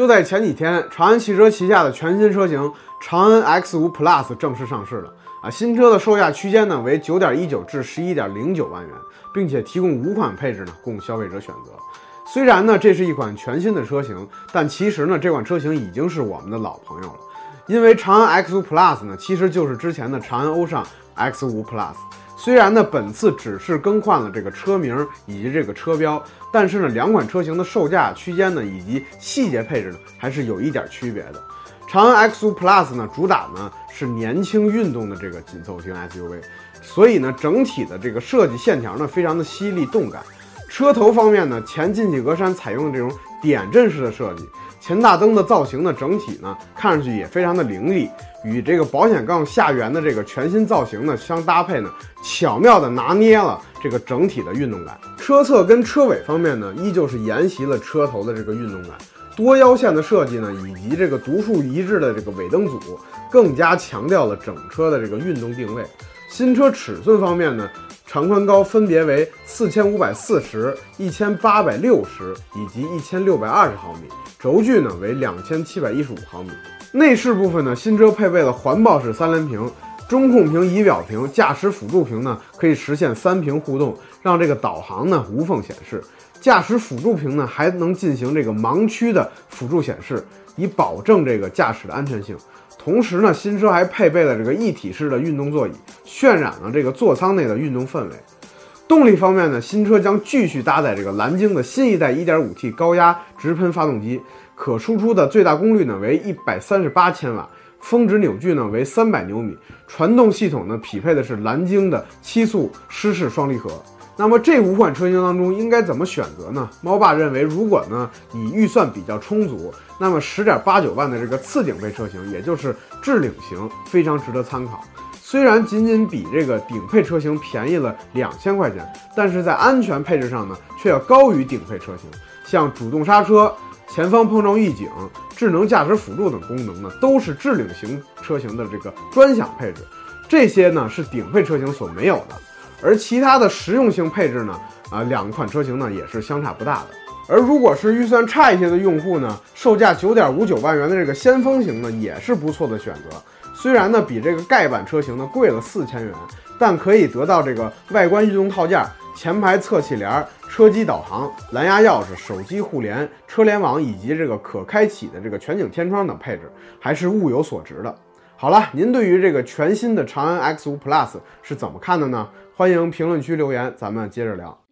就在前几天，长安汽车旗下的全新车型长安 X5 Plus 正式上市了啊！新车的售价区间呢为九点一九至十一点零九万元，并且提供五款配置呢供消费者选择。虽然呢这是一款全新的车型，但其实呢这款车型已经是我们的老朋友了，因为长安 X5 Plus 呢其实就是之前的长安欧尚 X5 Plus。虽然呢，本次只是更换了这个车名以及这个车标，但是呢，两款车型的售价区间呢以及细节配置呢还是有一点区别的。长安 X5 Plus 呢主打呢是年轻运动的这个紧凑型 SUV，所以呢整体的这个设计线条呢非常的犀利动感。车头方面呢，前进气格栅采用这种点阵式的设计。前大灯的造型呢，整体呢看上去也非常的凌厉，与这个保险杠下缘的这个全新造型呢相搭配呢，巧妙的拿捏了这个整体的运动感。车侧跟车尾方面呢，依旧是沿袭了车头的这个运动感，多腰线的设计呢，以及这个独树一帜的这个尾灯组，更加强调了整车的这个运动定位。新车尺寸方面呢。长宽高分别为四千五百四十、一千八百六十以及一千六百二十毫米，轴距呢为两千七百一十五毫米。内饰部分呢，新车配备了环抱式三联屏、中控屏、仪表屏、驾驶辅助屏呢，可以实现三屏互动，让这个导航呢无缝显示。驾驶辅助屏呢还能进行这个盲区的辅助显示，以保证这个驾驶的安全性。同时呢，新车还配备了这个一体式的运动座椅，渲染了这个座舱内的运动氛围。动力方面呢，新车将继续搭载这个蓝鲸的新一代 1.5T 高压直喷发动机，可输出的最大功率呢为138千瓦，峰值扭矩呢为300牛米，传动系统呢匹配的是蓝鲸的七速湿式双离合。那么这五款车型当中应该怎么选择呢？猫爸认为，如果呢你预算比较充足，那么十点八九万的这个次顶配车型，也就是智领型，非常值得参考。虽然仅仅比这个顶配车型便宜了两千块钱，但是在安全配置上呢，却要高于顶配车型。像主动刹车、前方碰撞预警、智能驾驶辅助等功能呢，都是智领型车型的这个专享配置。这些呢是顶配车型所没有的。而其他的实用性配置呢？啊，两款车型呢也是相差不大的。而如果是预算差一些的用户呢，售价九点五九万元的这个先锋型呢也是不错的选择。虽然呢比这个盖板车型呢贵了四千元，但可以得到这个外观运动套件、前排侧气帘、车机导航、蓝牙钥匙、手机互联、车联网以及这个可开启的这个全景天窗等配置，还是物有所值的。好了，您对于这个全新的长安 X5 Plus 是怎么看的呢？欢迎评论区留言，咱们接着聊。